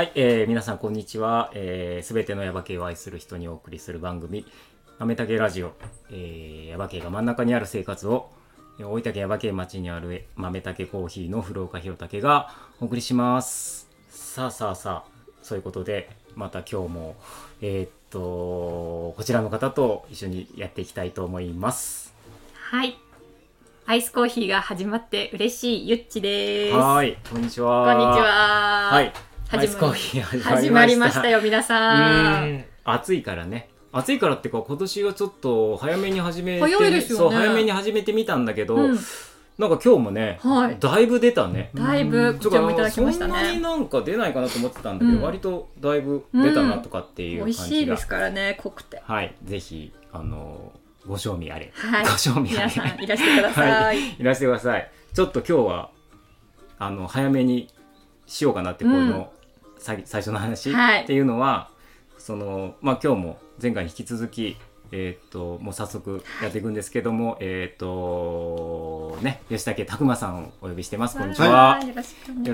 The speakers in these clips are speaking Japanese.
はい、えー、皆さんこんにちは。えー、すべてのヤバ系を愛する人にお送りする番組、豆竹ラジオ。えー、ヤバ系が真ん中にある生活を、えー大分県ヤバ系町にある豆竹コーヒーの古岡弘武がお送りします。さあさあさあ、そういうことで、また今日も、えーっと、こちらの方と一緒にやっていきたいと思います。はい。アイスコーヒーが始まって嬉しいゆっちです。はーい、こんにちは。こんにちは。はい。始まアイスコーヒー始まりました。よ、皆さ。うん。ん暑いからね。暑いからってか今年はちょっと早めに始めて早いですよね。そう早めに始めてみたんだけど、うん。なんか今日もね、はい。だいぶ出たね。だいぶ、こちらもいただきましたそんなにね。なんか出ないかなと思ってたんだけど、うん。割とだいぶ出たなとかっていう美感じが、味しいですからね、濃くて。はい。ぜひあのご賞味あれ、はい。ご賞味あれ。皆さんいらしてください。はい。いらしてください。ちょっと今日はあの早めにしようかなってこの、さ最初の話はい。っていうのは、そのまあ今日も前回に引き続きえーっともう早速やっていくんですけども、えーっとね吉武拓磨さんをお呼びしてます。こんにちは、はい。よ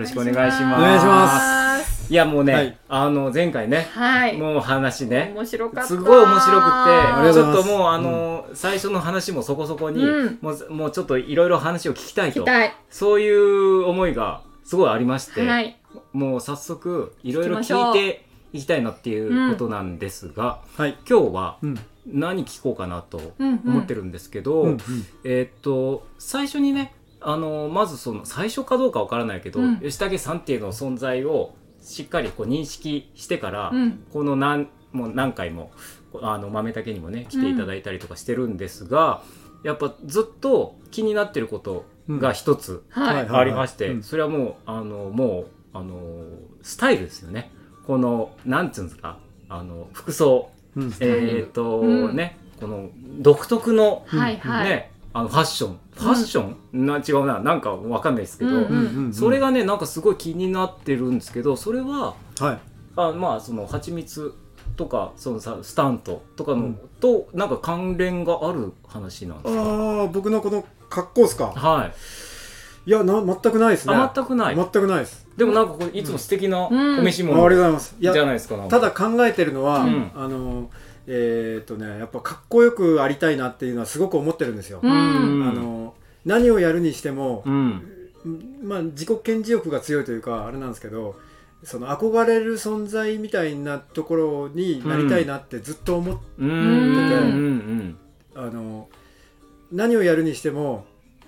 ろしくお願いします。お願いします。いやもうね、はい。あの前回ね、はい。もう話ね面白かった。すごい面白くてちょっともうあの、最初の話もそこそこに、うん。もうもうちょっといろいろ話を聞きたいと。そういう思いがすごいありまして、はい。もう早速いろいろ聞いていきたいなっていうことなんですが、はい。今日はうん。何聞こうかなとうんうん思ってるんですけど、うんうんえーっと最初にねあのまずその最初かどうかわからないけど、うん吉武さんっていうの存在をしっかりこう認識してから、うん。この何もう何回もこあの豆竹にもね来ていただいたりとかしてるんですが、やっぱずっと気になってることが一つはい。ありまして、うんそれはもうあのもうあのスタイルですよね。このなんつうんですか？あの服装。うん。えっ、と、うんねこの独特の、はいはい。ねあのファッション。ファッション、な違うな。なんかわかんないですけど、うんうんうん。それがねなんかすごい気になってるんですけどそれははい。あまあその蜂蜜とかそのさスタントとかの、うん。となんか関連がある話なんですか？ああ、僕のこの格好ですか？はいいや、な、全くないですね。あ全くない、全くないです。でもなんかこれいつも素敵なおうん。召しあありがとう物ございます。いじゃや、ないですかただ考えてるのは、うん。あの、えーっとね、やっぱかっこよくありたいなっていうのはすごく思ってるんですよ。うん。あの、何をやるにしてもう、ん。まあ、自己顕示欲が強いというか、あれなんですけど、その憧れる存在みたいなところになりたいなってずっと思っうん。うん。うん。あの何をやるにしても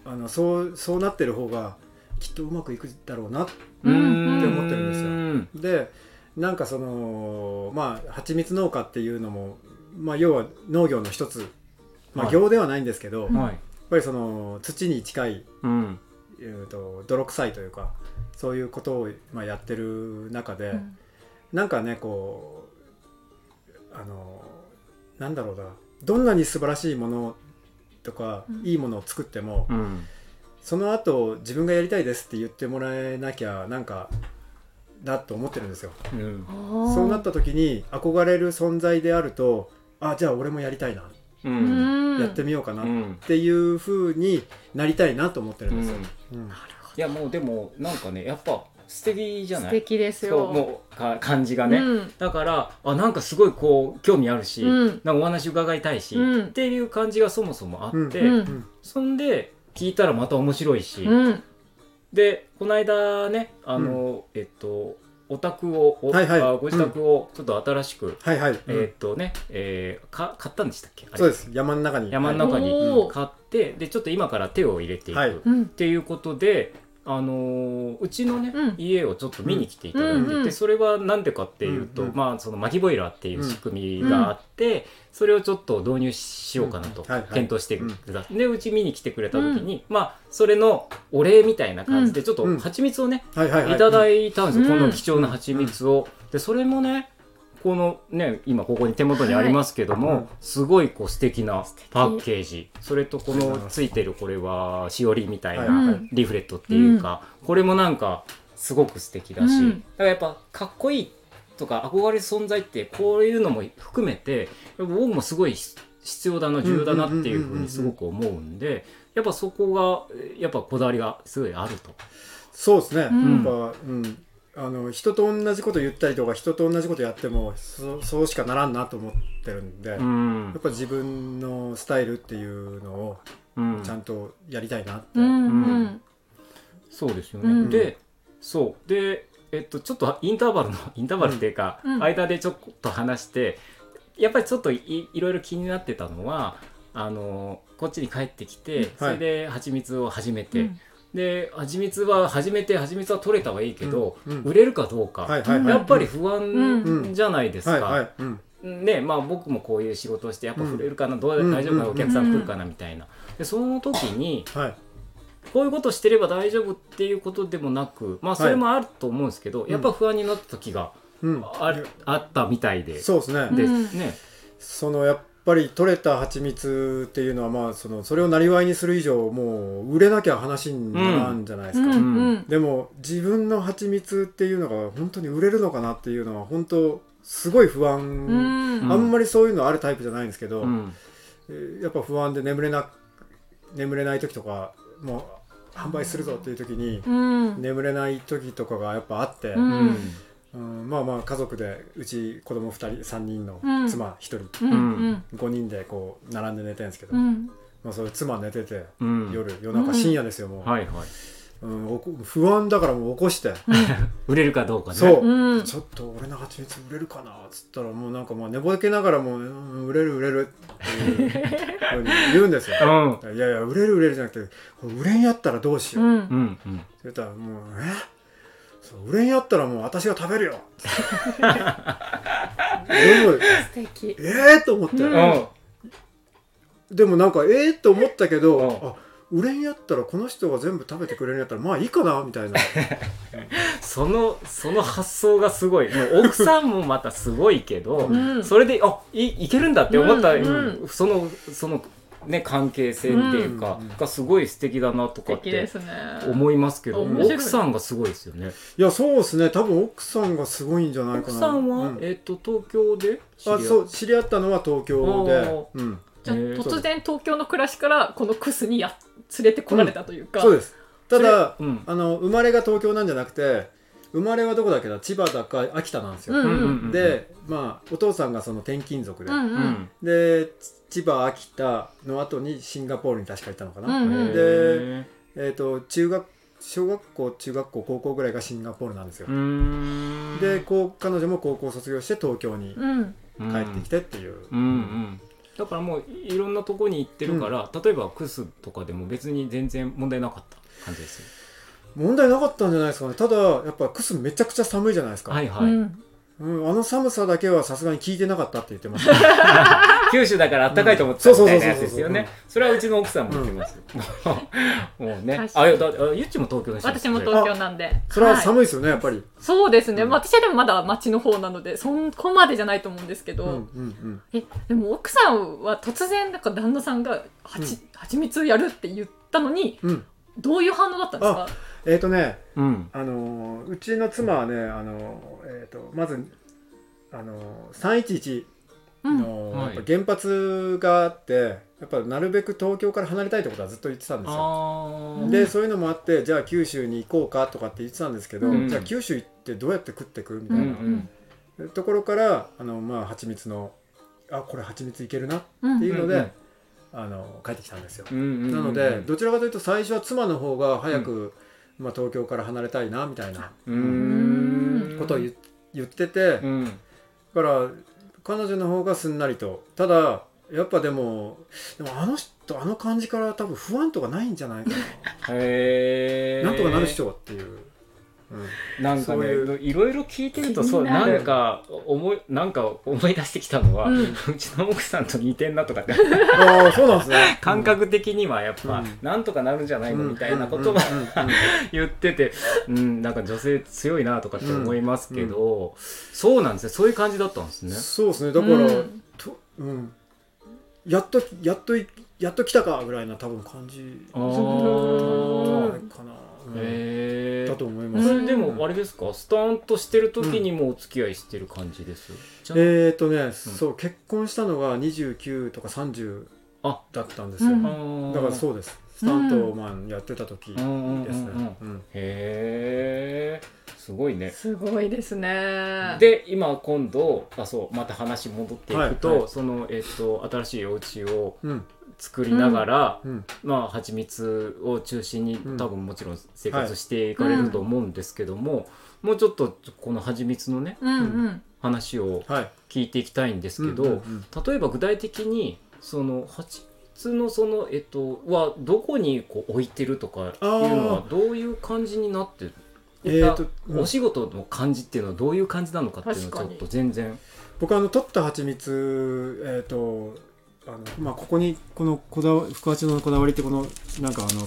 あのそうそうなってる方がきっとうまくいくだろうなって思ってるんですよ。うん。でなんかそのまあ蜂蜜農家っていうのも、まあ、要は農業の一つ、まあ、はい。業ではないんですけど、やっはいぱりその土に近い、うん。えー、と泥臭いというかそういうことを、まあ、やってる中で、うん。なんかねこうあのなんだろうなどんなに素晴らしいものとか、うん。いいものを作っても、うん。その後自分がやりたいですって言ってもらえなきゃなんかだと思ってるんですよ。うん。そうなった時に憧れる存在であるとあじゃあ俺もやりたいな、ううん。んやってみようかなっうん。ていう風になりたいなと思ってるんですよ。うんいやもうでもなんかねやっぱ素敵じゃ素ない？敵ですよ。もうか感じがね、うん。だからあなんかすごいこう興味あるし、うん。なんかお話伺いたいし、うん。っていう感じがそもそもあって、うん。うん。そんで聞いたらまた面白いし、うん。でこの間ねあの、えっとお宅を、おはいはい。あご自宅をちょっと新しく、はいはい、えっとね、えーか買ったんでしたっけ？そうです。山の中に。山の中に買ってでちょっと今から手を入れていく、っ。ていうことで、あのーうちのね、うん。家をちょっと見に来ていただいてうんうん。それは何でかっていうと、うんうん。まあその巻きボイラーっていう仕組みがあって、それをちょっと導入しようかなとうん。はいはい。検討してくださって、でうち見に来てくれた時に、まあそれのお礼みたいな感じでちょっとうん蜂蜜をね、はいはいはい。いただいたんですよ、うん。この貴重な蜂蜜を。でそれもねこのね今ここに手元にありますけども、はい。すごいこう素敵な敵。パッケージ。それとこのついてるこれはしおりみたいはいなはい。リフレットっていうか、これもなんかすごく素敵だし、うん。だからやっぱかっこいいとか憧れる存在ってこういうのも含めて僕もすごい必要だな重要だなっていうふうにすごく思うんでやっぱそこがやっぱこだわりがすごいあると。そうですね、うん。やっぱ、うん、あの人と同じこと言ったりとか人と同じことやってもそそうしかならんなと思ってるんで、やうん。っぱ自分のスタイルっていうのをうん。ちゃんとやりたいなって、うんううん。そうですよね、うん。でそう。でえっとちょっとインターバルの インターバルっていうか、うん。間でちょっと話してやっぱりちょっといいろいろ気になってたのはあのこっちに帰ってきて、それで蜂蜜を始めて、うんで蜂蜜は始めて蜂蜜は取れたはいいけど、うんうん。売れるかどうか、はいはいはい。やっぱり不う安じゃないですか。ねまあ僕もこういう仕事をしてやっぱうん。触れるかな、どううん大丈夫なうんお客さん来るかなみたいな。でその時にはい。こういうことしてれば大丈夫っていうことでもなくまあそれもあると思うんですけど、いやっぱ不安になった時がうん。あ,、あったみたいで。そうですね、でうん。ねそのやっぱり取れた蜂蜜っていうのはまあそのそれをなりわいにする以上もう売れなきゃ話にならんじゃないですか、うんうんでも自分の蜂蜜っていうのが本当に売れるのかなっていうのは本当すごい不安、うん。あんまりそういうのあるタイプじゃないんですけど、うん。えーやっぱ不安で眠れな眠れない時とかもう販売するぞっていう時にうん。眠れない時とかがやっぱあって、ううんんうんまあまあ家族でうち子供2人3人のうん。妻1人、うんうん。5人でこう並んで寝てるんですけど、うん。まあ、それ妻寝ててうん。夜夜中深夜ですよもう、はいはい。うん不安だからもう起こして、売れるかどうかね。そう、うん。ちょっと俺の蜂蜜売れるかなっつったらもうなんかもう寝ぼけながらもううん売れる売れるっていうふうに言うんですよ。うん。いやいや売れる売れるじゃなくて売れんやったらどうしよう、ってうんうん。うん言ったらもうえ？そう売れんやったらもう私が食べるよ。で も素敵。ええー、と思って、うん。うんでもなんかええー、と思ったけど、うん。あ売れんやったらこの人が全部食べてくれるんやったらまあいいかなみたいな。そのその発想がすごい。もう奥さんもまたすごいけど、うん。それであいいけるんだって思った、うん。そのそのね関係性っていうか、うん。がすごい素敵だなとかって思いますけど、奥さんがすごいですよね。いやそうですね。多分奥さんがすごいんじゃないかな。奥さんは、うん。えっ、と東京で？知り合あそう知り合ったのは東京おで、うん、じゃ突然東京の暮らしからこのクスにや連れてこられたというか、そうです。ただあの生まれが東京なんじゃなくて生まれはどこだっけな？千葉だか秋田なんですよ、うんうんうんうん。でまあお父さんがその転勤族で、うんううんん。で千葉秋田の後にシンガポールに確か行ったのかな、うんうん。でへえっ、と中学小学校中学校高校ぐらいがシンガポールなんですよ。ーう、ーん。でこう彼女も高校卒業して東京にうん。帰ってきてっていう、うん。うんだからもういろんなとこに行ってるから、例えばクスとかでも別に全然問題なかった感じですよ問題なかったんじゃないですかね。ただやっぱクスめちゃくちゃ寒いじゃないですか、はいはい、うんうん、あの寒さだけはさすがに聞いてなかったって言ってました、九州だから暖かいと思ってたうんみたいなやつですよね。それはうちの奥さんも言ってますよ、もうね。あゆっちも東京です私も東京なんで。それははい。寒いですよねやっぱり、そうですね、私はでもまだ町の方なのでそこまでじゃないと思うんですけど、えでも奥さんは突然なんか旦那さんがはち、蜂蜜やるって言ったのにうん。どういう反応だったんですか？えっ、とねうん。あのーうちの妻はねあのーえっ、とまずあのー311うんの、はい。やっぱ原発があってやっぱなるべく東京から離れたいってことはずっと言ってたんですよ。でそういうのもあってじゃあ九州に行こうかとかって言ってたんですけど、うん。じゃあ九州行ってどうやって食ってくみたいうんうな、ん。ところからあのまあ蜂蜜のあこれ蜂蜜いけるなっうんていうので、うんうんあの帰ってきたんですよ、うんうんなのでどちらかというと最初は妻の方が早く、まあ、東京から離れたいなみたいなうーん。ことを言言ってて、うん。だから彼女の方がすんなりと。ただやっぱでもでもあの人あの感じから多分不安とかないんじゃないかへえななんとかなるっしょっていう、うん、なんかねいろいろ聞いてるとそうなんか思いなんか思い出してきたのは、ううんちの奥さんと似てんなとかってああそうなんですね。感覚的にはやっぱ、うん。なんとかなるんじゃないのみたいなことうん。は 言ってて、うん、なんか女性強いなとかって思いますけど、そうなんですね。そういう感じだったんですね。そうですね。だから、うん。とうん、やっとやっといやっと来たかぐらいな多分感じ。かな、うんへー。だと思います、それでもあれですか？スターンとしてる時にもうお付き合いしてる感じです、じゃあ。えーとね、そう結婚したのが29とか30あだったんですよ、だからそうです。スタントマンやってた時ですね、へえすごいね。すごいですね。で今今度あそうまた話戻っていくと、その、えっと新しいお家をうん作りながら、うん。まあ蜂蜜を中心にうん。多分もちろん生活していかれると思うんですけども、もうちょっとこの蜂蜜のねうんうん。話をはい聞いていきたいんですけど、うんうんうん例えば具体的にその蜂蜜のそのえっとはどこにこう置いてるとかいうのはどういう感じになってるえーとお仕事の感じっていうのはどういう感じなのかっていうのはちょっと全然。僕あの取った蜂蜜えっ、とあのまあここにこのこだわ福八のこだわりってこのなんかあの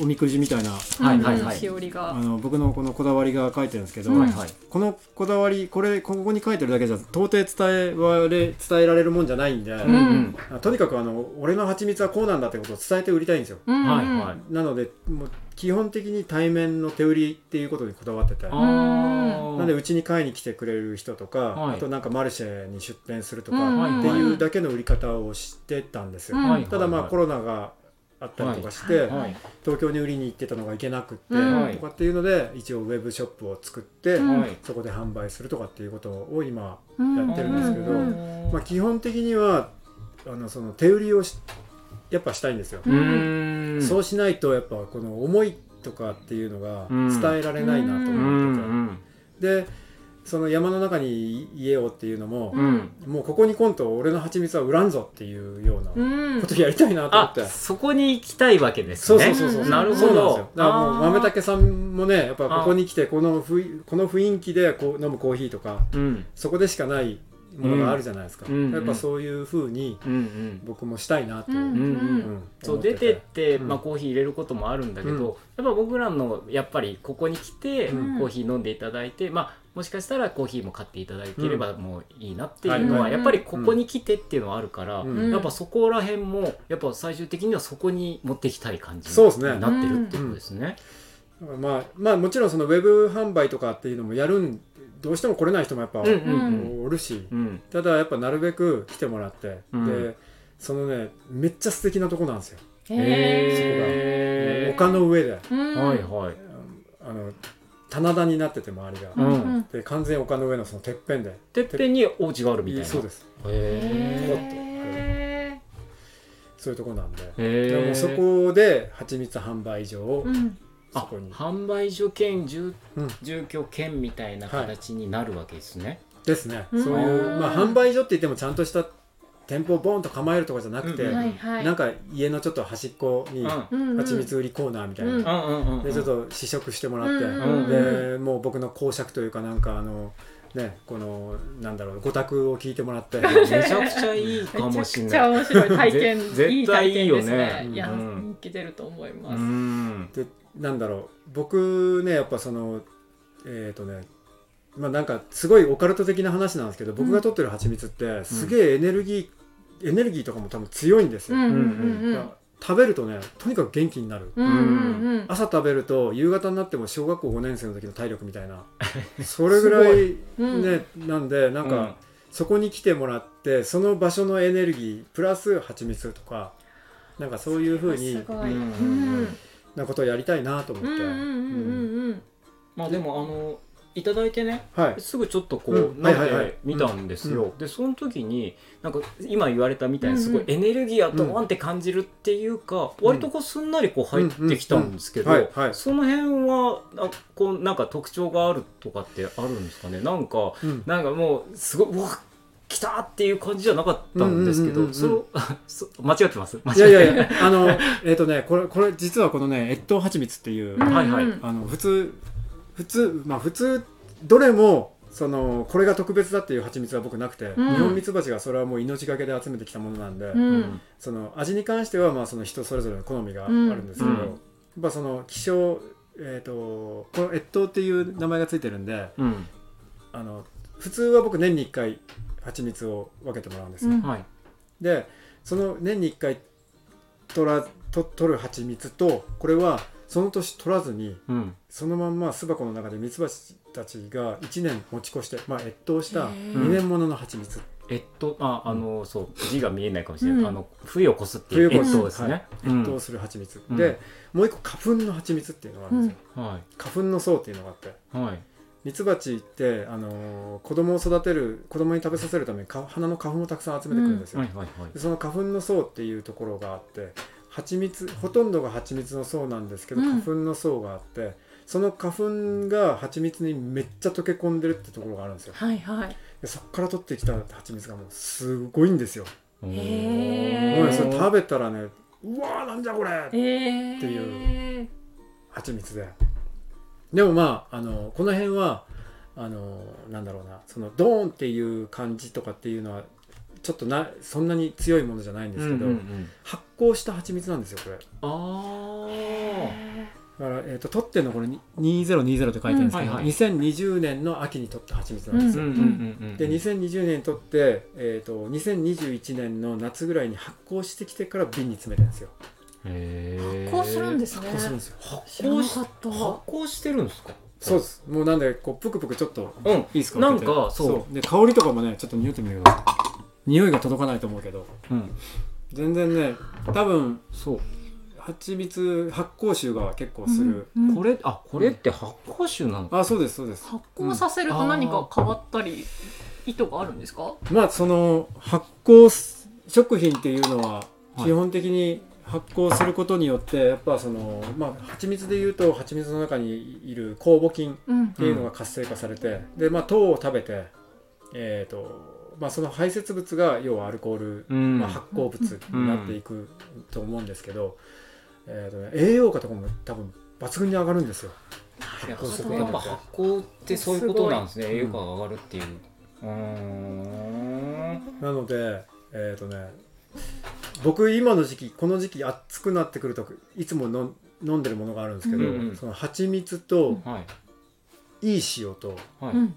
おみくじみたいなはいはいはい。しおりがあの僕のこのこだわりが書いてるんですけど、うんはいはい。このこだわりこれここに書いてるだけじゃ到底伝えられ伝えられるもんじゃないんで、うんうん。とにかくあの俺の蜂蜜はこうなんだってことを伝えて売りたいんですよ。うんうん。はいはい。なのでもう基本的に対面の手売りっていうことにこだわってて。なんでうちに買いに来てくれる人とか、はい。あとなんかマルシェに出店するとか、っていうだけの売り方をしてたんですよ、ただまあはいコロナがあったりとかして、はい。東京に売りに行ってたのが行けなくって、うん。とかっていうので一応ウェブショップを作って、そこで販売するとかっていうことを今うん。やってるんですけどうん。まあ、基本的にはあのその手売りをしやっぱしたいんですよ、うそうしないとやっぱこの思いとかっていうのがうん。伝えられないなと思ってて、ん。でその山の中に家をっていうのも、うん。もうここに今度俺の蜂蜜は売らんぞっていうようなうん。ことやりたいなと思って、あそこに行きたいわけですそうねそうそうそう。なるほそうなんですよ。どだからもう豆竹さんもねやっぱここに来てこのふいこの雰囲気でこう飲むコーヒーとかうん。そこでしかないものがあるじゃないですか、うん。やっぱそういうふうにうんうん。僕もしたいなっていう、うん。うんうん。そう出てって、うん。まあ、コーヒー入れることもあるんだけど、うん。やっぱ僕らのやっぱりここに来て、うん。コーヒー飲んでいただいて、まあ、もしかしたらコーヒーも買っていただければもういいなっていうのは、はいやっぱりここに来てっていうのはあるから、うん。やっぱそこら辺もやっぱ最終的にはそこに持っていきたい感じそうですね。になってるっていうことですね。まあまあもちろんそのウェブ販売とかっていうのもやるんどうしても来れない人もやっぱおるし、うん。ただやっぱなるべく来てもらって、うん。でそのねめっちゃ素敵なとこなんですよ、へへー丘の上で。ーはいはい。あの棚田になってて周りが、うん。うん。で完全に丘の上のそのてっぺんで。てっぺんにお家があるみたいな。そうです。へへそういうとこなんで、え。でもそこで蜂蜜販売所をそこに、販売所兼住うん。住居兼みたいな形になるわけですね。ですね、うん。そういう、まあ、販売所って言ってもちゃんとした店舗をボンと構えるとかじゃなくて、うんはいはい。なんか家のちょっと端っこにうん。うんうん蜂蜜売りコーナーみたいな、うん。うんうんうん。でちょっと試食してもらって、うんうんでもう僕の講釈というかなんかあのねこのなんだろう語卓を聞いてもらって。めちゃくちゃいいかもめしれない。ちゃくちゃ面白い体験。ぜいい絶対いいよ体験ですね。ねいやうん人気出ると思いうます。ん。でなんだろう。僕ねやっぱそのえっ、とねまあなんかすごいオカルト的な話なんですけど僕が取ってる蜂蜜ってすげえエネルギー、エネルギーとかも多分強いんですよ、うんうんうんだから食べるとねとにかく元気になる。うんうんうん。朝食べると夕方になっても小学校5年生の時の体力みたいな。それぐらいうん。ね、なんでなんか、そこに来てもらってその場所のエネルギープラス蜂蜜とかなんかそういうふうになことをやりたいなと思って、うんうんうんうん。まあでもあのいただいてねはい。すぐちょっとこう、うん。て見たんですよ、でその時になんか今言われたみたいにすごいエネルギーやドーンって感じるっていうか、割とこうすんなりこう入ってきたんですけど、その辺はあこうなんか特徴があるとかってあるんですかね？なんかうん。なんかもうすごいうわ来たっていう感じじゃなかったんですけどその そ間違ってます？間違いやいや。いやあのえっ、とねこれこれ実はこのね越冬蜂蜜っていう、あの普通普通まあ普通どれもそのこれが特別だっていう蜂蜜は僕なくて、うん。日本蜜蜂がそれはもう命がけで集めてきたものなんで、うん。うんその味に関してはまあその人それぞれの好みがあるんですけど、うん。やっぱその希少えっ、とこの越冬っていう名前がついてるんでうん。あの普通は僕年に1回蜂蜜を分けてもらうんですよ、でその年に1回取らと取る蜂蜜とこれはその年取らずにうん。そのまんま巣箱の中でミツバチたちが1年持ち越して、まあ、越冬したへー。2年ものの蜂蜜、えっとああのそう字が見えないかもしれない、うん。あの冬を越すっていう越す。えっとですね、うん。越冬する蜂蜜、うん。でもう一個花粉の蜂蜜っていうのがあるんですよ、は花粉の層っていうのがあって。いはい。ミツバチって、あのー子供を育てる子供に食べさせるためにか花の花粉をたくさん集めてくるんですよ、その花粉の層っていうところがあって蜂蜜ほとんどが蜂蜜の層なんですけど、うん。花粉の層があってその花粉が蜂蜜にめっちゃ溶け込んでるってところがあるんですよ。はいはい。でそっから取ってきた蜂蜜がもうすごいんですよ、へもうねそれ食べたらねうわーなんじゃこれ！えー、っていう。蜂蜜で。でもまああのこの辺はあのなんだろうなそのドーンっていう感じとかっていうのはちょっとなそんなに強いものじゃないんですけど、うんうんうん。発酵した蜂蜜なんですよこれ。あだから、えー、と取ってるのこれに2020って書いてるんですけど、うん。はいはい。2020年の秋に取った蜂蜜なんですよ、ーうんうんうんうん。で2020年に取って、えー、と2021年の夏ぐらいに発酵してきてから瓶に詰めてるんですよ。へーこうするんですね。発酵するんですよ。発酵し発酵してるんですか？そうです。もうなんでこうぷくぷくちょっとうん。いいですか？なんかそう。で香りとかもねちょっと匂ってみてください匂いが届かないと思うけど。うん。全然ね多分そう。蜂蜜発酵臭が結構する、うん。うん。これあこれって発酵臭なのあそうですそうです。発酵させると何か変わったり意図があるんですか？まあその発酵食品っていうのははい。基本的に発酵することによってやっぱそのまあ蜂蜜でいうと蜂蜜の中にいる酵母菌うんっていうのが活性化されて、でまあ糖を食べてえっ、とまあその排泄物が要はアルコール、うん。まあ、発酵物になっていくと思うんですけど、えーとね、栄養価とかも多分抜群に上がるんですよ。やっぱ発酵やっぱ発酵ってそういうことなんですね。栄養価が上がるっていう。うーん。なのでえっ、とね僕今の時期この時期暑くなってくるといつも飲ん飲んでるものがあるんですけど、うんうん。その蜂蜜とはい。いい塩とはい。うん。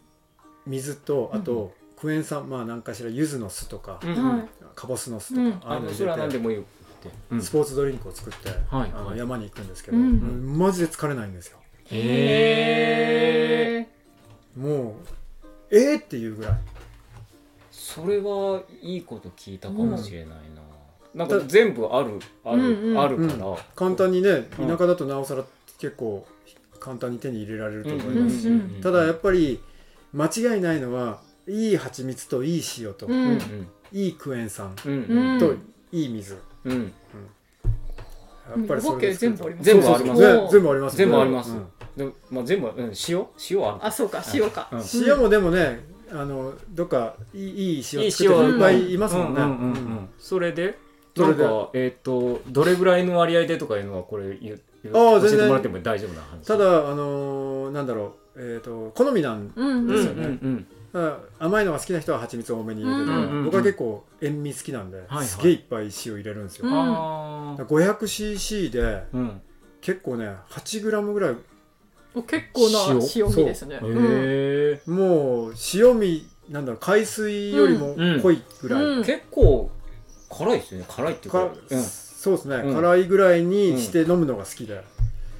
水とあと、クエン酸まあ何かしら柚子の巣とか、うん。うんはい。カボスの巣とか、うん。ああいうのあそれは入れて何でもいいって。うん。スポーツドリンクを作って、はいあのはい。山に行くんですけど、うん。うんマジで疲れないんですよ。へえもうえー、っていうぐらい。それはいいこと聞いたかもしれないな、なんか全部あるある、うんうん。あるから、簡単にねうん田舎だとなおさら結構簡単に手に入れられると思いうんますし、うん。ただやっぱり間違いないのはいい蜂蜜といい塩と、うん。うんいいクエン酸といい水、うん。うん。やっぱりそれで全部あります全部あります。全部あります。全部あります。うん。でもまあ全部、うん、塩？塩ある。あそうか塩か。うん。塩もでもねあのどっかいいいい塩作ってるいい塩人いっぱいいますもんね、それで？なんかえっ、とどれぐらいの割合でとかいうのはこれ言う言うああ全然。教えてもらっても大丈夫な話。ただあのーなんだろう。えっ、と好みなんですよね。うんうんだから甘いのが好きな人は蜂蜜多めに入れてるけど、うんうんうん。僕は結構塩味好きなんで、はいすげえいっぱい塩入れるんですよ、うん。ああ 500cc でうん結構ね 8g ぐらい結構な塩。味ですね。もう塩味なんだろう海水よりも濃いぐらい、うん。結構辛いですよね。辛いっていうか。かうん。そうですね、うん辛いぐらいにして飲むのが好きで、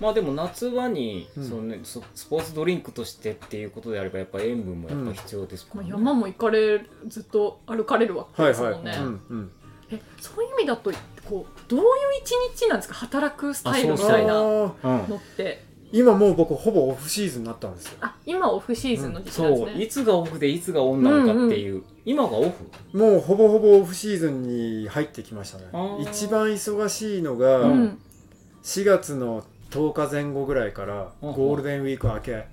まあでも夏場に、うん。そのね、ススポーツドリンクとしてっていうことであればやっぱ塩分もやっぱ必要ですから、まあ山も行かれずっと歩かれるわけはいはい、ですもんね、うんうん、えそういう意味だとこうどういう一日なんですか働くスタイルみたいなのって。今もう僕ほぼオフシーズンになったんですよ。あ今オフシーズンの時期そうなんですね、いつがオフでいつがオンなのかっていう、今がオフ。もうほぼほぼオフシーズンに入ってきましたね。一番忙しいのがうん。うん4月の10日前後ぐらいからうんゴールデンウィーク明け。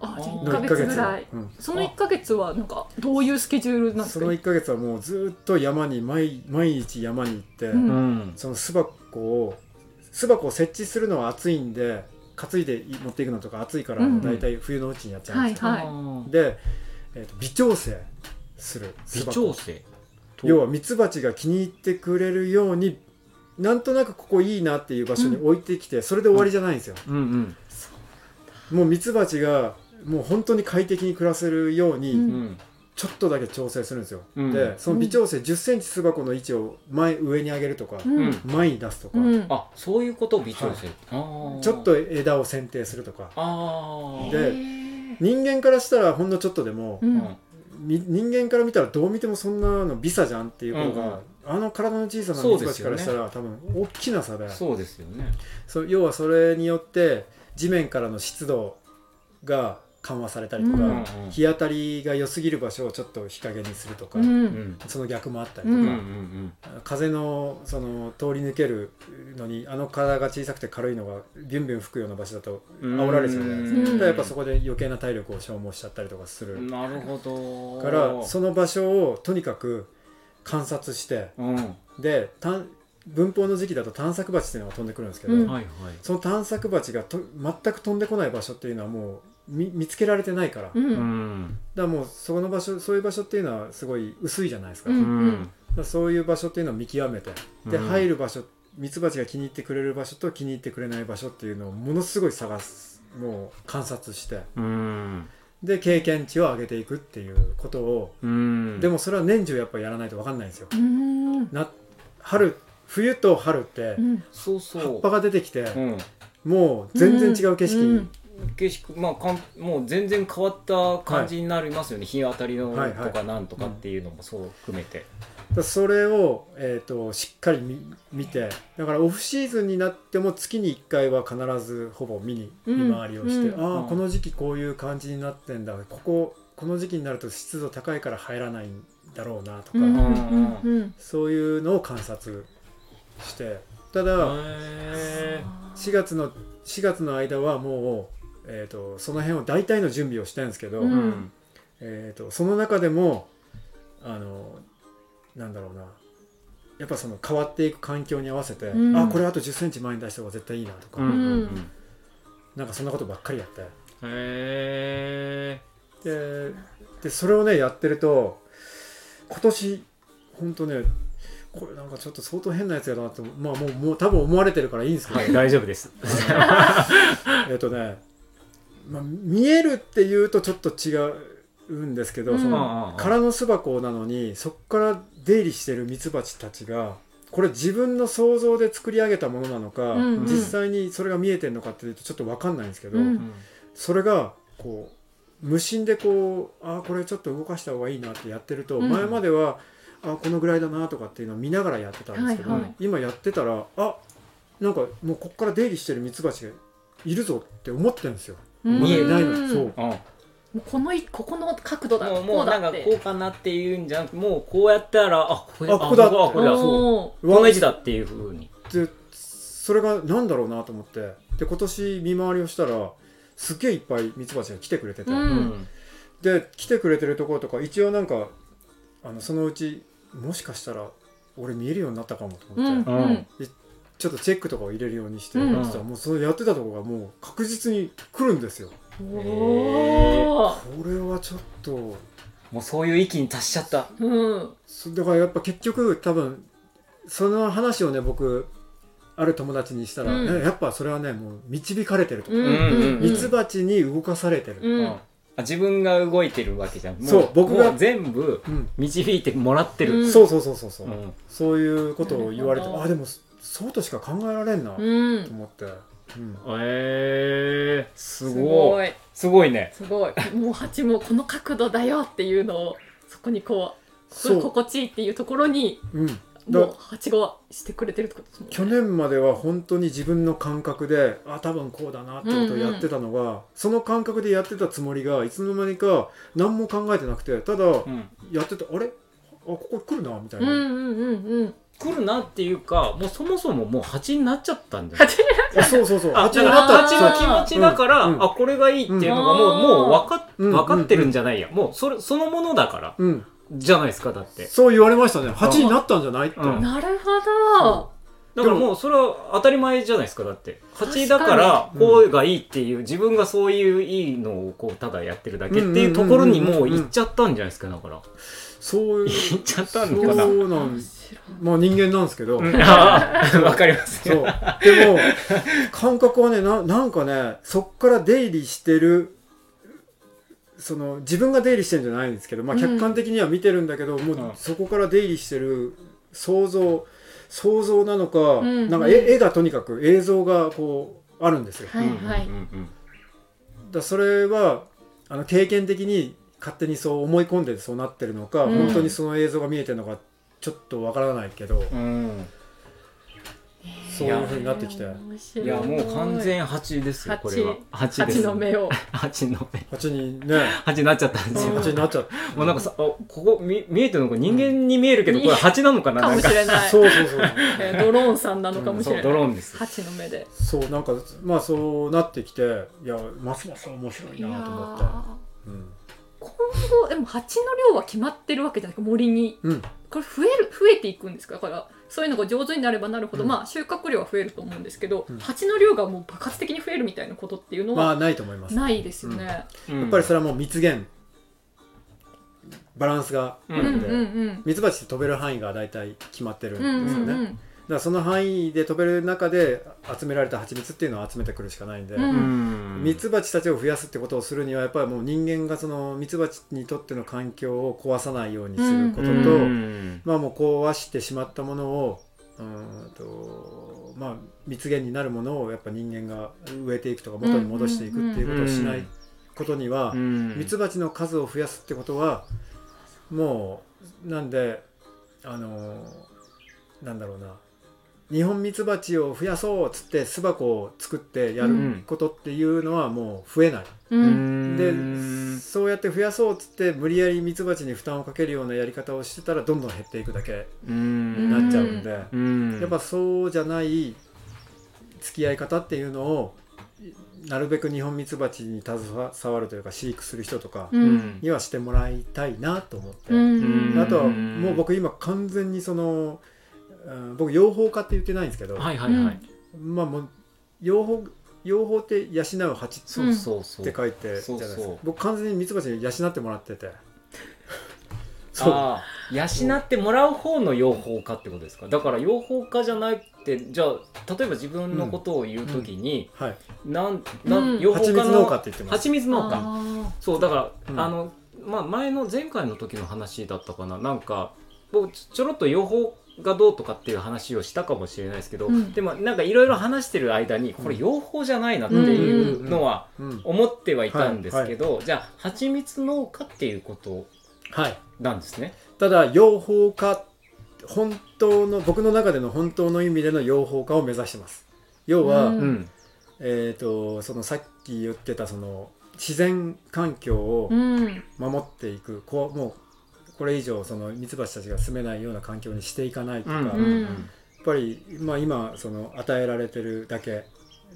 あじゃあの1ヶの1ヶ月月ぐらい。うん。その1ヶ月はなんかどういうスケジュールなんですか？その1ヶ月はもうずっと山に毎毎日山に行って、うん。うんその巣箱を巣箱を設置するのは暑いんで担いで持っていくのとか暑いからうんだいたい冬のうちにやっちゃうんですよ、はいあー。で、えーと微調整する巣微箱調整？要はミツバチが気に入ってくれるようになんとなくここいいなっていう場所に置いてきて、それで終わりじゃないんですよ、うんうん。もうミツバチがもう本当に快適に暮らせるように、ちょっとだけ調整するんですよ、うん。でその微調整1 0ンチ巣箱の位置を前上に上げるとか、うん。うん前に出すとか、うん。あそういうことを微調整、あー。ちょっと枝を剪定するとか。で人間からしたらほんのちょっとでも、うん。み人間から見たらどう見てもそんなのビサじゃんっていうことが、うんうんあの体の小さなミツバチからしたら、多分大きな差でそうですよね。そう要はそれによって地面からの湿度が緩和されたりとか、うん日当たりが良すぎる場所をちょっと日陰にするとか、うん。うんその逆もあったりとか、うん風のその通り抜けるのにあの体が小さくて軽いのがビュンビュン吹くような場所だとうん。煽られちゃうじゃないですか,、うん。やっぱそこで余計な体力を消耗しちゃったりとかする、なるほど。からその場所をとにかく観察して。うん。でた文法の時期だと探索鉢っていうのが飛んでくるんですけど、うん。はいはい。その探索鉢がと全く飛んでこない場所っていうのはもう見見つけられてないから、うだからもうそこの場所そういう場所っていうのはすごい薄いじゃないですか,、うだかそういう場所っていうのを見極めて。で、うん。入る場所ミツバチが気に入ってくれる場所と気に入ってくれない場所っていうのをものすごい探すもう観察して。うんで経験値を上げていくっていうことを、うん。でもそれは年中やっぱやらないと分かんないんですよ。うん。な春冬と春ってうん。そうそう。葉っぱが出てきて、うん。もう全然違う景色、うん。景色まあかんもう全然変わった感じになりますよね、日当たりのはいはい。とかなんとかっていうのもそう含めて、だそれを、えー、としっかり見見てだからオフシーズンになっても月に1回は必ずほぼ見にうん。見回りをして、うん。ああ、うんこの時期こういう感じになってんだ。こここの時期になると湿度高いから入らないんだろうなとか、うん。うん。うんそういうのを観察してただへ4月の4月の間はもう、えー、とその辺を大体の準備をしてるんですけど、うんーうん。えー、とその中でもあのなんだろうな。やっぱその変わっていく環境に合わせて、うん。あこれあと1 0ンチ前に出した方が絶対いいなとか、うん。うんうんなんかそんなことばっかりやって。へででそれをねやってると今年ほんとねこれなんかちょっと相当変なやつやなとまあもうもう多分思われてるからいいんですけど、はい大丈夫です。えっとね、まあ、見えるっていうとちょっと違うんですけど、うん。その空の巣箱なのにそこから出入りしてるミツバチたちがこれ自分の想像で作り上げたものなのか、うんうん。実際にそれが見えてるのかっていうとちょっと分かんないんですけど、うん。それがこう無心でこうあーこれちょっと動かした方がいいなってやってると、うん。前まではあーこのぐらいだなとかっていうのを見ながらやってたんですけど、はいはい。今やってたらあなんかもうここから出入りしてるミツバチがいるぞって思ってるんですよ。うん。見えないのうんそう。うんもうこのいここの角度だもうもこうなんかうだって。こうかなっていうんじゃなくもうこうやったらあこれあここだあここだおー。この位置だっていうふうに。でそれがなんだろうなと思って。で今年見回りをしたらすっげえいっぱいミツバチが来てくれてて、うん。で来てくれてるところとか一応なんかあのそのうちもしかしたら俺見えるようになったかもとう思って、んうん。ちょっとチェックとかを入れるようにしてうん。やってたら、もうそれやってたところがもう確実に来るんですよおー。これはちょっと。もうそういう域に達しちゃったうんそだからやっぱ結局多分その話をね僕ある友達にしたら、うん。ねやっぱそれはねもう導かれてるとうん。うんミツバチに動かされてる、うんうん。あ自分が動いてるわけじゃん。もそう僕が全部うん。導いてもらってる、うん。そうそうそうそうそう、うん。そういうことを言われてあでもそうとしか考えられんな、とうん。思って、うんえー、すすごい。すごいね。すごい。もう蜂もこの角度だよっていうのをそこにこうそう。心地いいっていうところにうん。だもう蜂がしてくれてるってことですもんね。去年までは本当に自分の感覚であ多分こうだなってことをやってたのが、その感覚でやってたつもりがいつの間にか何も考えてなくてただうん。やってたあれ？あここ来るなみたいな、うんうんうんうん来るなっていうかもうそもそももう蜂になっちゃったんじゃない？そうそうそう。あ蜂になった。蜂の気持ちだから、うん。うん。あこれがいいっていうのがもう,、うんもう分かっうん。分かってるんじゃないや、もうそれそのものだから。うん。じゃないですかだって。そう言われましたね。蜂になったんじゃないって、うん。なるほど。だからもうそれは当たり前じゃないですかだって。蜂だからに。こうがいいっていう自分がそういういいのをこうただやってるだけっていうところにもう行っちゃったんじゃないですかだから。そういう 行っちゃったそうのかな？なんまあ人間なんですけど、うん。あー。わかります。そう。でも感覚はねななんかねそっから出入りしてるその自分が出入りしてるんじゃないんですけど、まあ、うん。客観的には見てるんだけど、もううん。そこから出入りしてる想像想像なのか、ん。なんか絵絵がとにかく映像がこうあるんですよ。はいはい。うんうんうん。だそれはあの経験的に勝手にそう思い込んでそうなってるのか、うん。本当にその映像が見えてるのかちょっとわからないけど、うん。そういう風になってきて。いやもう完全蜂ですよこれは。蜂です。蜂の目を。蜂の目。蜂にね。蜂になっちゃったんですよ。うん。蜂になっちゃってもうなんかさあここ見見えてるのか人間に見えるけどこれ蜂なのかな？かなんか。もしれない。そうそうそう えードローンさんなのかもしれない、そうドローンです。蜂の目で。そうなんかまあそうなってきていやますます面白いなと思って。ー。うん。今後でも蜂の量は決まってるわけじゃない？ですか森に。うんこれ増える増えていくんですか？だからそういうのが上手になればなるほど、うん。まあ収穫量は増えると思うんですけど、うん。蜂の量がもう爆発的に増えるみたいなことっていうのはまあないと思います。やないですよね。やっぱりそれはもう蜜源バランスがあうるんで、うんうんミツバチって飛べる範囲が大体決まってるんうんですよね、うんうんだからその範囲で飛べる中で集められた蜂蜜っていうのを集めてくるしかないんで、ミツバチたちを増やすってことをするにはやっぱりもう人間がそのミツバチにとっての環境を壊さないようにすることと、うん。まあもう壊してしまったものをうーんとまあ蜜源になるものをやっぱ人間が植えていくとか元に戻していくっていうことをしないことにはうん。ミツバチの数を増やすってことはもうなんであのなんだろうな日本ミツバチを増やそうっつって巣箱を作ってやることっていうのはもう増えない。ううん。んでそうやって増やそうっつって無理やりミツバチに負担をかけるようなやり方をしてたらどんどん減っていくだけうん。なっちゃうんで、うん。やっぱそうじゃない付き合い方っていうのをなるべく日本ミツバチに携わるというか飼育する人とかにはしてもらいたいなと思って、うん。あとはもう僕今完全にその、うん僕養蜂家って言ってないんですけど、はいはいはい。まあもう養蜂養蜂って養う蜂そうそうそう。って書いてじゃないですか。僕完全にミツバチに養ってもらってて。そう。養ってもらう方の養蜂家ってことですか？だから養蜂家じゃないってじゃあ例えば自分のことを言うときに、はい。なんなうん。ん養蜂蜜農家って言ってます。蜂蜜農家。あそうだから、うん。あのまあ前の前回の時の話だったかな。なんか僕ちょちょろっと養蜂がどうとかっていう話をしたかもしれないですけど、うん。でもなんかいろいろ話してる間にこれ養蜂じゃないなっていうのはうん思ってはいたんですけど、じゃあ蜂蜜農家っていうことはいなんですね？ただ養蜂家本当の僕の中での本当の意味での養蜂家を目指してます。要は、うん。うん。えー、とそのさっき言ってたその自然環境を守っていく、こうもうこれ以上そのミツバチたちが住めないような環境にしていかないとか、うん。やっうんぱり、まあ、今その与えられてるだけ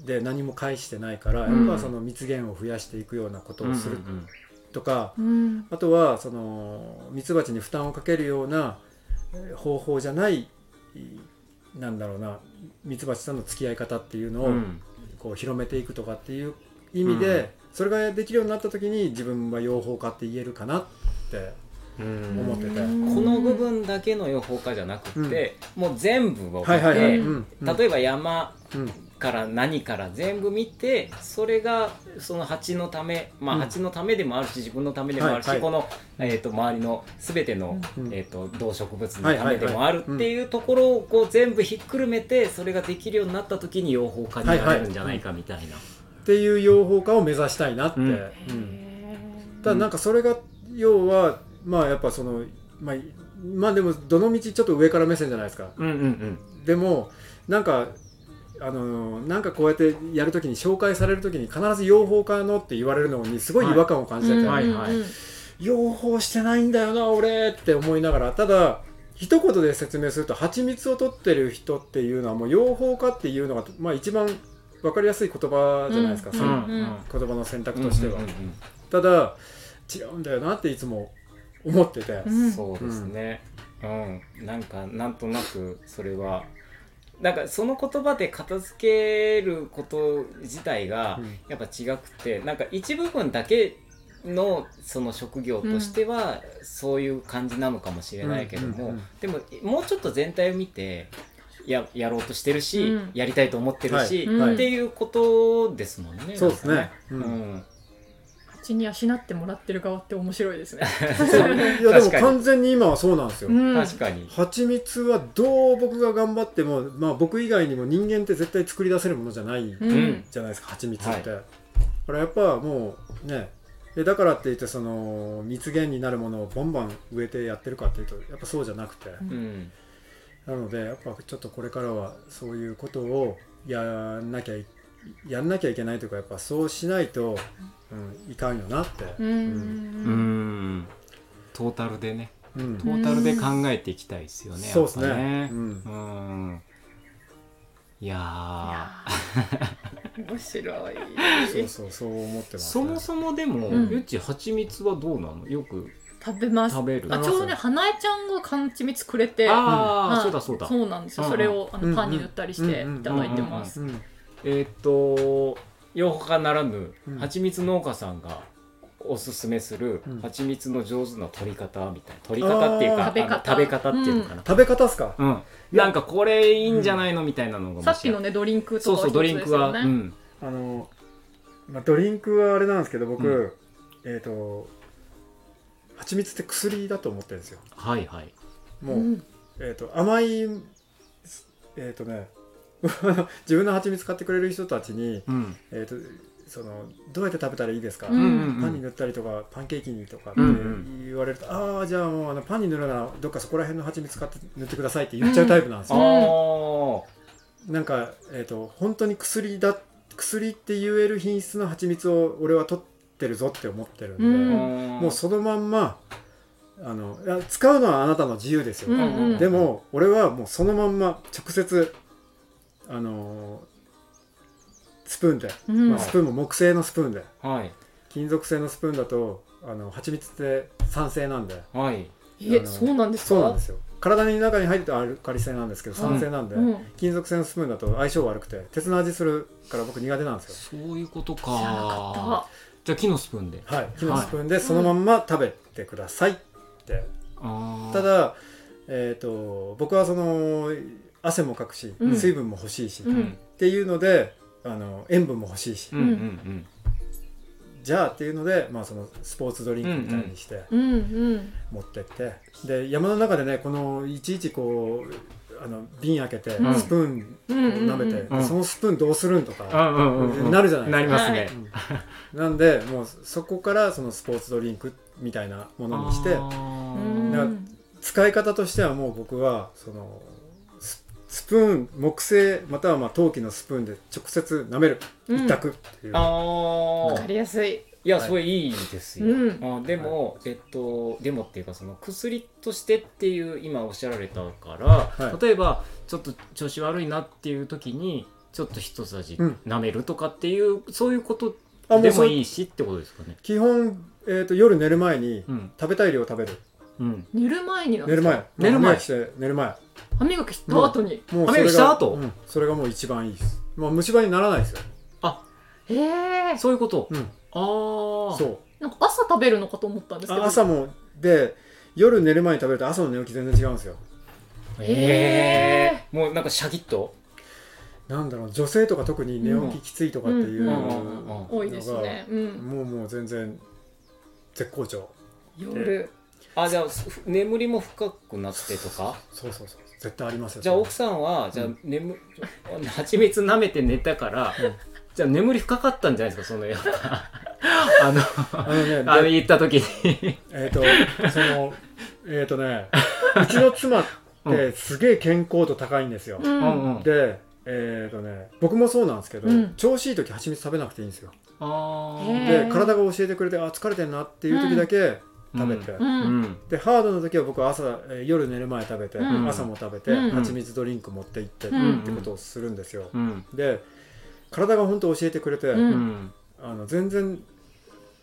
で何も返してないから、うん。やっぱその蜜源を増やしていくようなことをするとか、うん。あとはそのミツバチに負担をかけるようなえー方法じゃないいなんだろうなミツバチとの付き合い方っていうのを、うん。こう広めていくとかっていう意味で、それができるようになった時に自分は養蜂家って言えるかなってうん思ってて。うんこの部分だけの養蜂家じゃなくて、もう全部を見て、例えば山うん。から何から全部見てそれがその蜂のためまあうん。蜂のためでもあるし自分のためでもあるし、この、えー、と周りの全ての、うん。えー、と動植物のためでもあるっていうところをこう全部ひっくるめてそれができるようになった時に養蜂家になれるんじゃないかみたいな。っていう養蜂家を目指したいなって、うん。うん。ただなんかそれが要はまあやっぱそのまあまあでもどの道ちょっと上から目線じゃないですか。うんうんうん。でもなんかあのなんかこうやってやるときに紹介されるときに必ず養蜂家のって言われるのにすごい違和感を感じてて、はいはい。養蜂してないんだよな俺って思いながらただ一言で説明すると蜂蜜を取ってる人っていうのはもう養蜂家っていうのが、まあ、一番分かりやすい言葉じゃないですか、うんそのうん。言葉の選択としては、うんうんうん。ただ違うんだよなっていつも思ってて、うん。そうですね、うん。なんかなんとなくそれは。なんかその言葉で片付けること自体がうん。やっぱ違くてなんか一部分だけのその職業としてはそういう感じなのかもしれないけども、うんうんうんでももうちょっと全体を見てややろうとしてるし、うん。やりたいと思ってるし、はい。はい。っていうことですもんね。そうですね。なん。うんん蜂に養ってもらってる側って面白いですね。いやでも完全に今はそうなんですよ、うん。確かに。蜂蜜はどう僕が頑張っても、まあ、僕以外にも人間って絶対作り出せるものじゃないうん。じゃないですか蜂蜜って、だからやっぱもうねでだからって言ってその蜜源になるものをバンバン植えてやってるかっていうとやっぱそうじゃなくて、うんうん。なのでやっぱちょっとこれからはそういうことをやんなきゃいやんなきゃいけないというかやっぱそうしないと、うん、いかんよなって、うん。うん。トータルでね。うん。トータルで考えていきたいですよね、そうですね。うん。うん。いや面白い。そうそうそう思ってーます、そもそもでも、うん。うち蜂蜜はどうなの？よく食べます。食べる。あちょうどね花江ちゃんがかんちみつくれて。ああ、はい。そうだそうだ。そうなんですよ。うんそれをあうんのパンに塗ったりしてうんいただいてます。うんえーっとよほかならぬうん。蜂蜜農家さんがおすすめするうん。蜂蜜の上手な取り方みたいな。取り方っていうか食べ方あの食べ方っていうのかな、食べ方。っすか？うん。なんかこれいいんじゃないのみたいなのがさっきのねドリンクそうそうとか一つドリンクは、うん、あの、まあ、ドリンクはあれなんですけど僕、うえっ、と蜂蜜って薬だと思ってるんですよ。はいはい。もう、うん。えっ、と甘いえっ、とね 自分の蜂蜜買ってくれる人たちに、うん。えー、とそのどうやって食べたらいいですか、うんうんパンに塗ったりとかパンケーキにとかってうんうん。言われると、ああじゃあもうあのパンに塗るならどっかそこら辺の蜂蜜買って塗ってくださいって言っちゃうタイプなんですあよ、ーなんか、えー、と本当に薬だ薬って言える品質の蜂蜜を俺は取ってるぞって思ってるんで、うん。もうそのまんまあの使うのはあなたの自由ですよ、うんうん。でも俺はもうそのまんま直接あのースプーンで、うん。まあスプーンも木製のスプーンで。はい。金属製のスプーンだとあの蜂蜜って酸性なんで。はい。えそうなんですか？そうなんですよ。体の中に入ってるとアルカリ性なんですけど酸性なんで、うん。金属製のスプーンだと相性悪くて鉄の味するから僕苦手なんですよ。そういうことか。じゃあ木のスプーンで。はい木のスプーンでそのまんま食べてくださいって、あー。ただえっ、と僕はその汗もかくし、うん。水分も欲しいし、っうん。ていうのであの塩分も欲しいし、うん。うんうんじゃあっていうので、まあ、そのスポーツドリンクみたいにしてったうんうん。持ってって、で山の中でねこのいちいちこうあの瓶開けて、うん。スプーン舐めて、うん。そのスプーンどうするんとか、なるじゃないなですか。りますね、うん。なんでもうそこからそのスポーツドリンクみたいなものにして使い方としてはもう僕はそのススプーン木製またはまあ陶器のスプーンで直接舐めるうん。一択っていう、あわかーりやすい。いや、はいそれいいですよ、うん。あでも、えっとでもっていうかその薬としてっていう今おっしゃられたから、はい。例えばちょっと調子悪いなっていう時にちょっと一さじうん。舐めるとかっていう、そういうことでもいいしってことですかね。基本、えー、と夜寝る前にうん。食べたい量食べる。うん寝る前に寝る前。寝る前。歯磨きして寝る前。歯磨きした後に。もう歯磨きした後。うん。それがもう一番いいです。もう虫歯にならないですよ、へえ。そういうこと、うん、ああそう。なんか朝食べるのかと思ったんですけど。あ朝もで夜寝る前に食べると朝の寝起き全然違うんですよ。え。えもうなんかシャキッと？なんだろう女性とか特に寝起ききついとかっていううん。のうんうんうん。が多いですね。うん。もうもう全然絶好調。夜あじゃあふ眠りも深くなってとか？そうそうそう。絶対ありますよじゃあ奥さんはじゃあ眠蜂蜜舐めて寝たから、うん。じゃあ眠り深かったんじゃないですか？そのやっぱあのあのねあので言った時に。えっ、とそのえっ、とねうちの妻ってすげえ健康度高いんですよ、うん。でえっ、とね僕もそうなんですけど、うん。調子いい時蜂蜜食べなくていいんですよ。で体が教えてくれてあ疲れてんなっていう時だけ食べて、でハードの時は僕は朝、えー夜寝る前食べて、うん。朝も食べて、うん。蜂蜜ドリンク持って行って、うん。ってことをするんですよ、うん。で体が本当教えてくれて、あの全然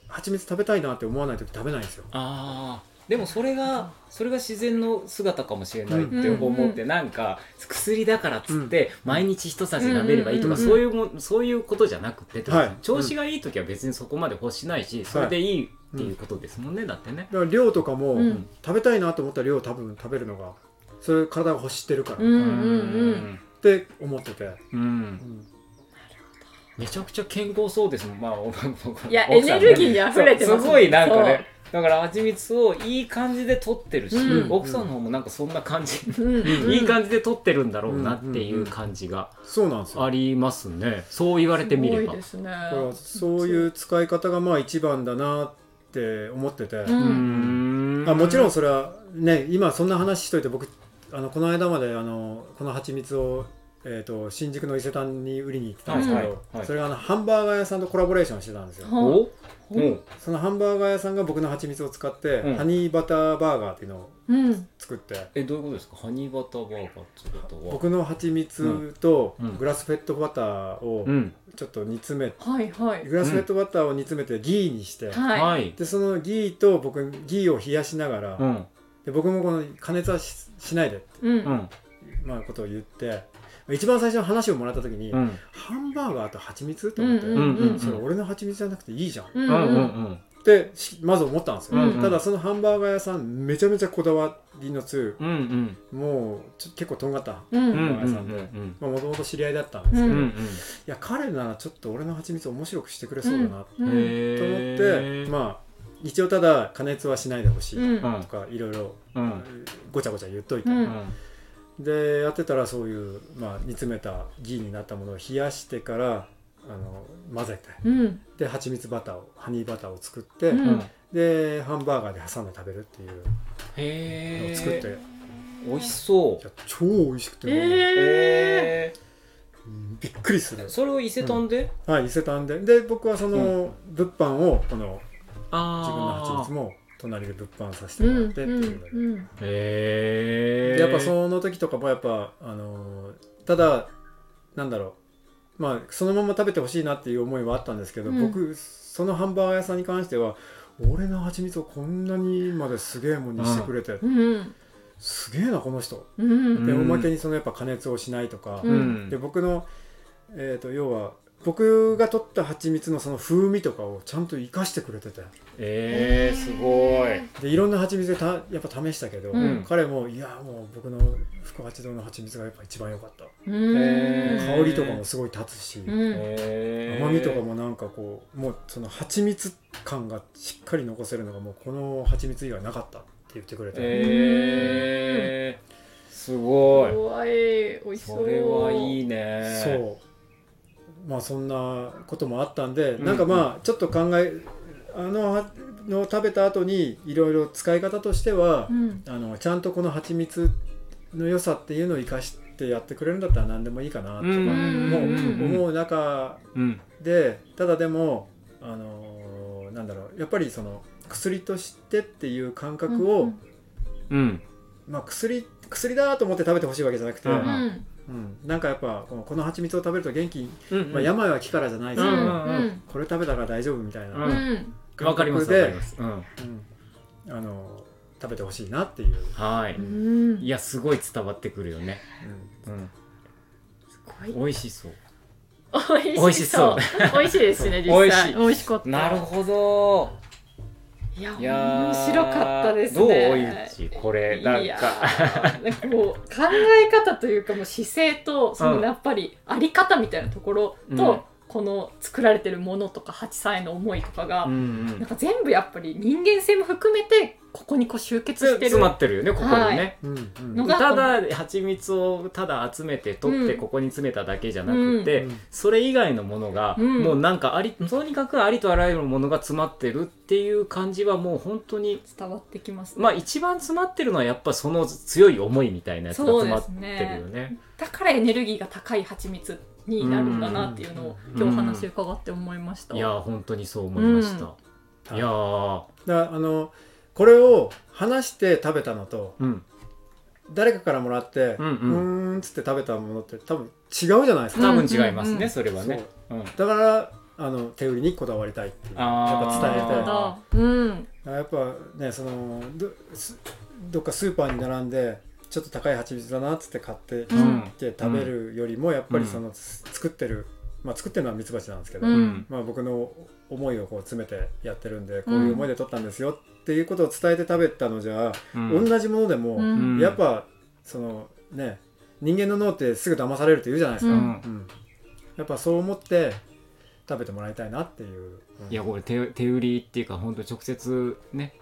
蜂蜜食べたいなって思わない時食べないんですよ。あー。でもそれがそれが自然の姿かもしれないってうん。思って、なんか薬だからっつって毎日一さじ舐めればいいとか、うん。そういうもそういうことじゃなくて、はい。調子がいい時は別にそこまで欲しないし、それでいいっていうことですもんね、だってね。だから量とかも、うん。食べたいなと思ったら量多分食べるのがそれ体が欲してるから、っうんうんうん。て思ってて、うん。うんめちゃくちゃ健康そうですもん、まあ、お僕いや奥さんね。エネルギーに溢れてます。そうすごいなんかねだから蜂蜜をいい感じで取ってるし、うん。奥さんの方もなんかそんな感じ、うん。いい感じで取ってるんだろうなっていう感じがそうなんですよ。ありますね。そう言われてみれば。すごいですね。だからそういう使い方がまあ一番だなって思ってて、ううん。んあもちろんそれはね今そんな話しといて僕あのこの間まであのこの蜂蜜をえー、と新宿の伊勢丹に売りに行ってたんですけど、はいはいはい。それがあのハンバーガー屋さんとコラボレーションしてたんですよ。う。ん。そのハンバーガー屋さんが僕の蜂蜜を使って、うん。ハニーバターバーガーっていうのをうん作って。えどういうことですか？ハニーバターバーガーってことは。僕の蜂蜜とうん。グラスフェットバターをうんちょっと煮詰めはいはい。グラスフェットバターを煮詰めてギーにして、はい。はい。でそのギーと僕ギーを冷やしながら、うん。で僕もこの加熱はししないでって、うん。うん。まあ、ことを言って一番最初の話をもらった時に、うん。ハンバーガーと蜂蜜？とうん思って、うんうん。それ俺の蜂蜜じゃなくていいじゃん、うん。うんうんうんってしまず思ったんですよ、うんうん。ただそのハンバーガー屋さんめちゃめちゃこだわりの強いうんうん。もう結構とんがった。ハンバーガー屋さんで。うんもともと知り合いだったんですけど、ういうんん。や彼ならちょっと俺の蜂蜜面白くしてくれそうだなと思うん。うんへって、えまあ一応ただ加熱はしないでほしいうん。とかいろいろうん。ごちゃごちゃ言っといて、うん。でやってたらそういう、まあ、煮詰めたギーになったものを冷やしてからあの混ぜて。うん。で蜂蜜バターをハニーバターを作って、うん。うんでハンバーガーで挟んで食べるっていうのへえを作って、い美味しそう。や超美味しくて、えへうんびっくりする。えそれを伊勢丹で？はい伊勢丹で。で僕はその物販をこのあ自分の蜂あ蜜も隣で物販させてうんもらってっていうので、うんへえでやっぱその時とかもやっぱあのーただなんだろうまあそのまま食べてほしいなっていう思いはあったんですけど、うん。僕そのハンバーガー屋さんに関しては俺の蜂蜜をこんなにまですげえもんにしてくれて、うんすげえなこの人、うんでうん。おまけにそのやっぱ加熱をしないとか、で僕の、えー、と要は僕が取った蜂蜜のその風味とかをちゃんと生かしてくれてて。えー、すごい。でいろんな蜂蜜でたやっぱ試したけど、うん。彼もいやもう僕の福八堂の蜂蜜がやっぱ一番良かった。うん。へー香りとかもすごい立つし、うん。へー甘みとかもなんかこうもうその蜂蜜感がしっかり残せるのがもうこの蜂蜜以外なかったって言ってくれて、えー、すごい。怖い。美味しそう。それはいいね。そうまあそんなこともあったんで、うん。なんかまあちょっと考えあのはの食べた後にいろいろ使い方としてはう、ん。あのちゃんとこの蜂蜜の良さっていうのを生かしてやってくれるんだったら何でもいいかなとかうん。もうん思う中うん。でただでもあのーなんだろうやっぱりその薬としてっていう感覚を、うん。まあ、薬薬だと思って食べてほしいわけじゃなくて、ううんうん。なんかやっぱこのこの蜂蜜を食べると元気に、うん。まあ、病は気からじゃないですけど、うんうんこれ食べたから大丈夫みたいなううん。んわかりますわかります。うん。うん。あの食べてほしいなっていう、はい。うん。いやすごい伝わってくるよね。うん。すごい美味しそう。美美味しそう。美味しいですね実美味しい。際美味しかった。なるほどいや面白かったですね。どうこれ。なんか。こう考え方というかもう姿勢とそのやっぱりあり方みたいなところと、うん。この作られてるものとか八さんへの思いとかが、うんうん。なんか全部やっぱり人間性も含めてここにこう集結してる。詰まってるよねここにね。うんうん。のがただ蜂蜜をただ集めて取ってうん。ここに詰めただけじゃなくて、うんそれ以外のものが、うん。もうなんかありとにかくありとあらゆるものが詰まってるっていう感じはもう本当に伝わってきますね、まあ一番詰まってるのはやっぱその強い思いみたいなやつが詰まってるよね。だからエネルギーが高い蜂蜜になるんだなっていうのをうん今日話伺って思いました、いやー本当にそう思いました。うん。いやー。だあのこれを話して食べたのとうん。誰かからもらってううん。うんーんっつって食べたものって多分違うじゃないですか、多分違いますね、うんうんそれはね。う。ん。だからあの手売りにこだわりたいっていう。やっぱ伝えたいなるほど。うん。やっぱねそのどすどっかスーパーに並んでちょっと高い蜂蜜だなっつって買ってきうん。て食べるよりもやっぱりうんその、つ作ってるまあ作ってるのはミツバチなんですけど、うん。うんまあ、僕の思いをこう詰めてやってるんでこういう思いで撮ったんですよっていうことを伝えて食べたのじゃ、うん。同じものでも、うん。やっぱそのね人間の脳ってすぐ騙されるって言うじゃないですか、ううん。うん。やっぱそう思って食べてもらいたいなっていう、うん。いやこれ手手売りっていうか本当直接ね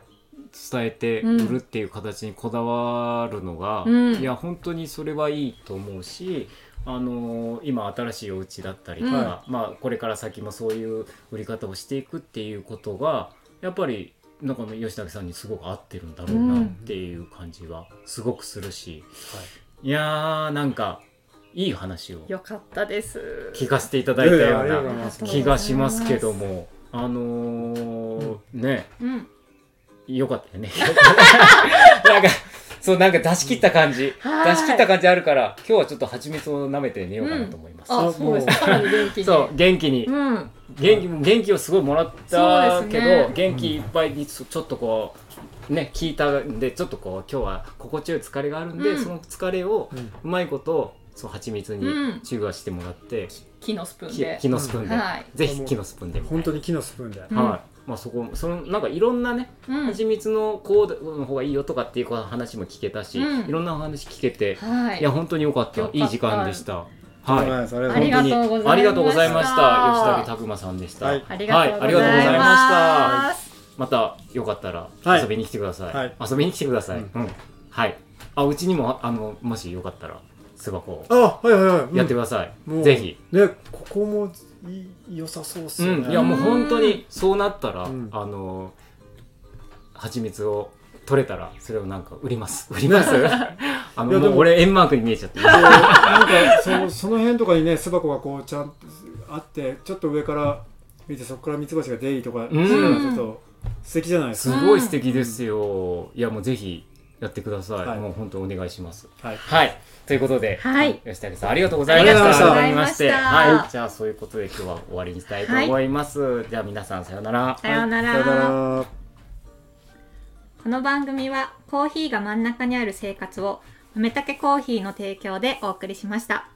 伝えて売るっていう形にこだわるのが、うん。いや本当にそれはいいと思うし、あのー今新しいお家だったりとか、まあ、これから先もそういう売り方をしていくっていうことがやっぱりなんか吉武さんにすごく合ってるんだろうなっていう感じはすごくするし、い。やーなんかいい話をよかったです。聞かせていただいたような気がしますけどもあのーね。うん。よかったよね。なんかそうなんか出し切った感じ。はい。出し切った感じあるから今日はちょっと蜂蜜を舐めて寝ようかなと思います、ああそうです。もうかなり元気に。そう元気に。うん。元気元気をすごいもらったけど、そうですね。元気いっぱいにちょっとこうね聞いたんでちょっとこう今日は心地よい疲れがあるんで、うん。その疲れをうん。うまいことそう蜂蜜にうん。中和してもらって、木のスプーンきで木のスプーンで、はい。ぜひ木のスプーンで本当に木のスプーンで、うん。はいまあそこそのなんかいろんなねうん蜂蜜のこうの方がいいよとかっていう話も聞けたし、うんいろんなお話聞けて、はいい、や本当に良かったよかったいい時間でした。はいありがとうございました本当にありがとうございました吉武拓磨さんでした。はいありがとうございはいありがとうございましたますまたよかったらはい遊びに来てください。はい遊びに来てください。ううんん。はい。あうちにもあのもしよかったら巣箱をあはいはいはい、うんやってください。ぜひ。ねここも良さそうっすよね、うん。いやもう本当にそうなったら、うんあの蜂蜜を取れたらそれをなんか売ります。売ります。あのももう俺円マークに見えちゃって。なんかその その辺とかにね巣箱がこうちゃんとあってちょっと上から見てそこからミツバチが出入りとかするのがちょっと素敵じゃないですか、すごい素敵ですよ。いやもうぜひやってください。はいもう本当お願いします。はいはい。ということで、はい吉武さんありがとうございました。ありがとうございましたはい。じゃあそういうことで今日は終わりにしたいと思います。じゃあ皆さんさようなら。さようならさよならこの番組はコーヒーが真ん中にある生活を豆たけコーヒーの提供でお送りしました。